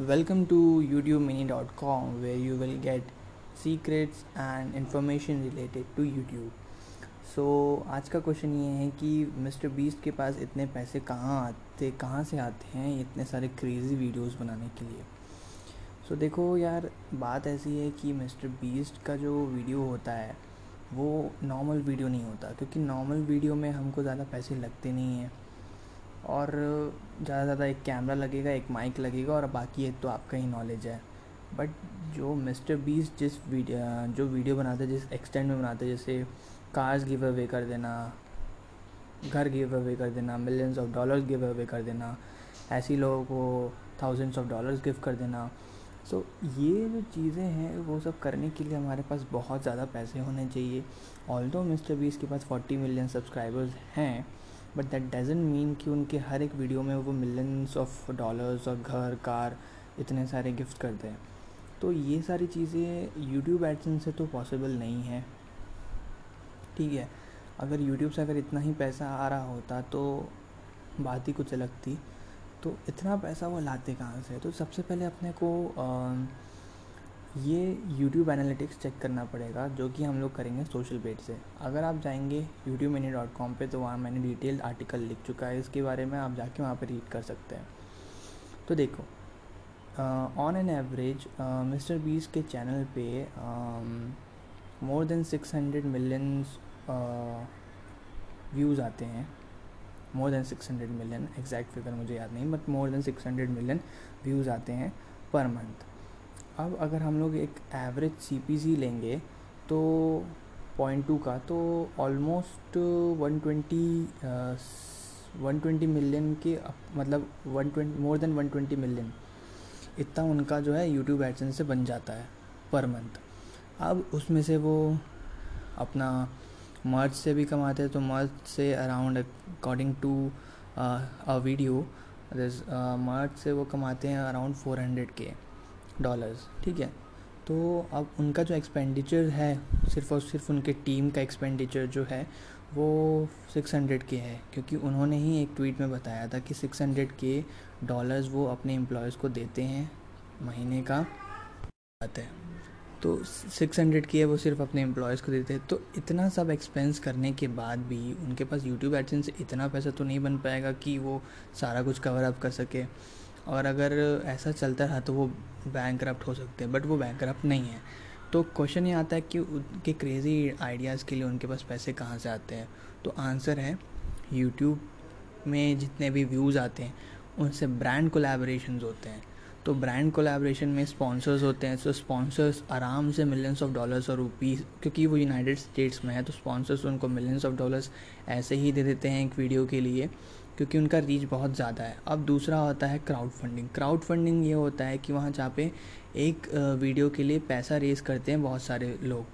Welcome to youtubemini.com where you will get secrets and information related to YouTube. So so, आज का question ये है कि mister beast के पास इतने पैसे कहाँ आते कहाँ से आते हैं इतने सारे क्रेज़ी वीडियोस बनाने के लिए सो so, देखो यार बात ऐसी है कि मिस्टर बीस्ट का जो वीडियो होता है वो नॉर्मल वीडियो नहीं होता क्योंकि नॉर्मल वीडियो में हमको ज़्यादा पैसे लगते नहीं हैं और ज़्यादा से ज़्यादा एक कैमरा लगेगा एक माइक लगेगा और बाकी एक तो आपका ही नॉलेज है। बट जो मिस्टर बीस जिस वीडियो जो वीडियो बनाते हैं जिस एक्सटेंड में बनाते हैं जैसे कार्स गिव अवे कर देना घर गिव अवे कर देना millions of dollars give away कर देना ऐसी लोगों को थाउजेंड्स ऑफ़ डॉलर्स गिफ्ट कर देना। सो so, ये जो चीज़ें हैं वो सब करने के लिए हमारे पास बहुत ज़्यादा पैसे होने चाहिए। ऑल दो मिस्टर बीस के पास फोर्टी मिलियन सब्सक्राइबर्स हैं बट दैट डजेंट मीन कि उनके हर एक वीडियो में वो मिलियंस ऑफ़ डॉलर्स और घर कार इतने सारे गिफ्ट करते हैं। तो ये सारी चीज़ें यूट्यूब एडसन से तो पॉसिबल नहीं है। ठीक है अगर यूट्यूब से अगर इतना ही पैसा आ रहा होता तो बात ही कुछ अलग थी। तो इतना पैसा वो लाते कहाँ से? तो सबसे पहले अपने को आ, ये यूट्यूब एनालिटिक्स चेक करना पड़ेगा, जो कि हम लोग करेंगे सोशल पेज से। अगर आप जाएँगे यूट्यूब मनी डॉट कॉम पर तो वहाँ मैंने डिटेल्ड आर्टिकल लिख चुका है। इसके बारे में आप जाके वहाँ पर रीड कर सकते हैं। तो देखो on an average mister Beast के चैनल पे more than six hundred millions views आते हैं। More than six hundred million exact figure मुझे याद नहीं but more than six hundred million views आते हैं पर मंथ अब अगर हम लोग एक एवरेज सी लेंगे तो पॉइंट टू का तो almost one twenty one twenty million के मतलब one twenty more than one twenty million इतना उनका जो है यूट्यूब एडसेंस से बन जाता है पर मंथ अब उसमें से वो अपना मर्च से भी कमाते हैं तो मर्च से around according to a video merch से वो कमाते हैं अराउंड फोर हंड्रेड के डॉलर्स ठीक है? तो अब उनका जो एक्सपेंडिचर है, सिर्फ़ और सिर्फ़ उनके टीम का एक्सपेंडिचर जो है, वो सिक्स हंड्रेड के है, क्योंकि उन्होंने ही एक ट्वीट में बताया था कि सिक्स हंड्रेड के डॉलर्स वो अपने एम्प्लॉयज़ को देते हैं, महीने का। आते हैं। तो सिक्स हंड्रेड की है वो सिर्फ़ अपने एम्प्लॉयज़ को देते हैं। तो इतना सब एक्सपेंस करने के बाद भी उनके पास यूट्यूब एडसेंस इतना पैसा तो नहीं बन पाएगा कि वो सारा कुछ कवर अप कर सके। और अगर ऐसा चलता रहा तो वो बैंक हो सकते हैं बट वो बैंक नहीं है। तो क्वेश्चन ये आता है कि उनके क्रेज़ी आइडियाज़ के लिए उनके पास पैसे कहाँ से आते हैं? तो आंसर है यूट्यूब में जितने भी व्यूज़ आते हैं, उनसे ब्रांड कोलैबोरेशंस होते हैं। तो ब्रांड कोलैबोरेशन में स्पॉन्सर्स होते हैं तो स्पॉन्सर्स आराम से मिलियंस ऑफ़ डॉलर्स और रुपीज़ क्योंकि वो यूनाइटेड स्टेट्स में है तो स्पॉन्सर्स उनको मिलियंस ऑफ़ डॉलर्स ऐसे ही दे देते हैं एक वीडियो के लिए। क्योंकि उनका रीच बहुत ज़्यादा है। अब दूसरा होता है क्राउड फंडिंग क्राउड फंडिंग ये होता है कि वहाँ जहाँ पे एक वीडियो के लिए पैसा रेस करते हैं बहुत सारे लोग।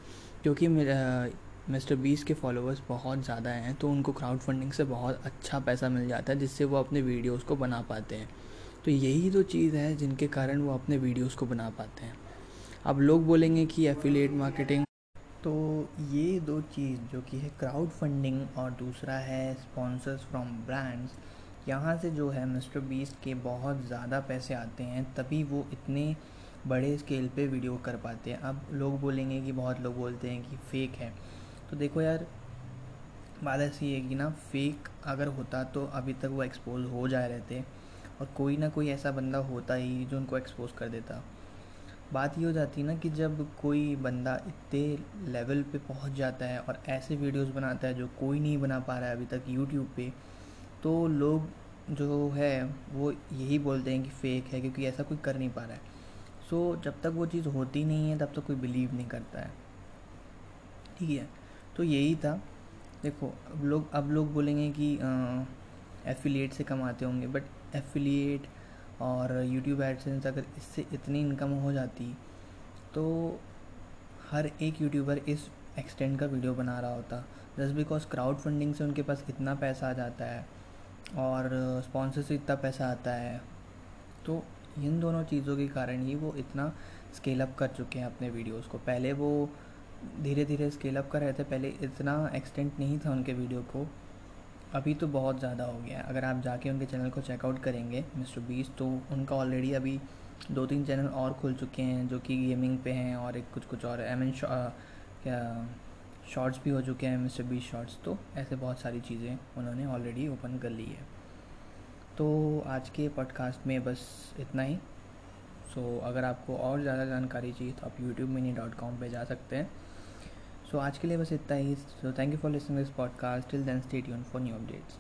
क्योंकि मिस्टर बीस के फॉलोअर्स बहुत ज़्यादा हैं तो उनको क्राउड फंडिंग से बहुत अच्छा पैसा मिल जाता है, जिससे वो अपने वीडियोस को बना पाते हैं। तो यही तो चीज़ है जिनके कारण वो अपने वीडियोस को बना पाते हैं। अब लोग बोलेंगे कि एफिलिएट मार्केटिंग तो ये दो चीज़ जो कि है क्राउड फंडिंग और दूसरा है स्पॉन्सर्स फ्रॉम ब्रांड्स यहाँ से जो है मिस्टर बीस के बहुत ज़्यादा पैसे आते हैं, तभी वो इतने बड़े स्केल पे वीडियो कर पाते हैं। अब लोग बोलेंगे कि बहुत लोग बोलते हैं कि फ़ेक है। तो देखो यार, बात ऐसी है कि ना फेक अगर होता तो अभी तक वो एक्सपोज हो जाए रहते और कोई ना कोई ऐसा बंदा होता ही जो उनको एक्सपोज कर देता। बात ये हो जाती है ना कि जब कोई बंदा इतने लेवल पे पहुँच जाता है और ऐसे वीडियोस बनाता है जो कोई नहीं बना पा रहा है अभी तक यूट्यूब पे तो लोग जो है वो यही बोलते हैं कि फ़ेक है क्योंकि ऐसा कोई कर नहीं पा रहा है। सो so, जब तक वो चीज़ होती नहीं है तब तक कोई बिलीव नहीं करता है। ठीक है? तो यही था। देखो अब लोग अब लोग बोलेंगे कि एफिलिएट से कमाते होंगे बट एफिलिएट और यूट्यूब एडसेंस अगर इससे इतनी इनकम हो जाती तो हर एक यूट्यूबर इस एक्सटेंड का वीडियो बना रहा होता। जस्ट बिकॉज़ क्राउड फंडिंग से उनके पास इतना पैसा आ जाता है और स्पॉन्सर से इतना पैसा आता है तो इन दोनों चीज़ों के कारण ही वो इतना स्केल अप कर चुके हैं अपने वीडियोस को। पहले वो धीरे धीरे स्केल अप कर रहे थे, पहले इतना एक्सटेंट नहीं था उनके वीडियो को। अभी तो बहुत ज़्यादा हो गया है। अगर आप जाके उनके चैनल को चेकआउट करेंगे, मिस्टर बीस तो उनका ऑलरेडी अभी दो तीन चैनल और खुल चुके हैं, जो कि गेमिंग पे हैं और एक कुछ कुछ और एम एन क्या शॉर्ट्स भी हो चुके हैं, मिस्टर बीस शॉर्ट्स तो ऐसे बहुत सारी चीज़ें उन्होंने ऑलरेडी ओपन कर ली है। तो आज के पॉडकास्ट में बस इतना ही। सो अगर आपको और ज़्यादा जानकारी चाहिए तो आप यूट्यूब मिनी डॉट कॉम पर जा सकते हैं। सो आज के लिए बस इतना ही. So thank you for listening this podcast till then stay यून फॉर न्यू अपडेट्स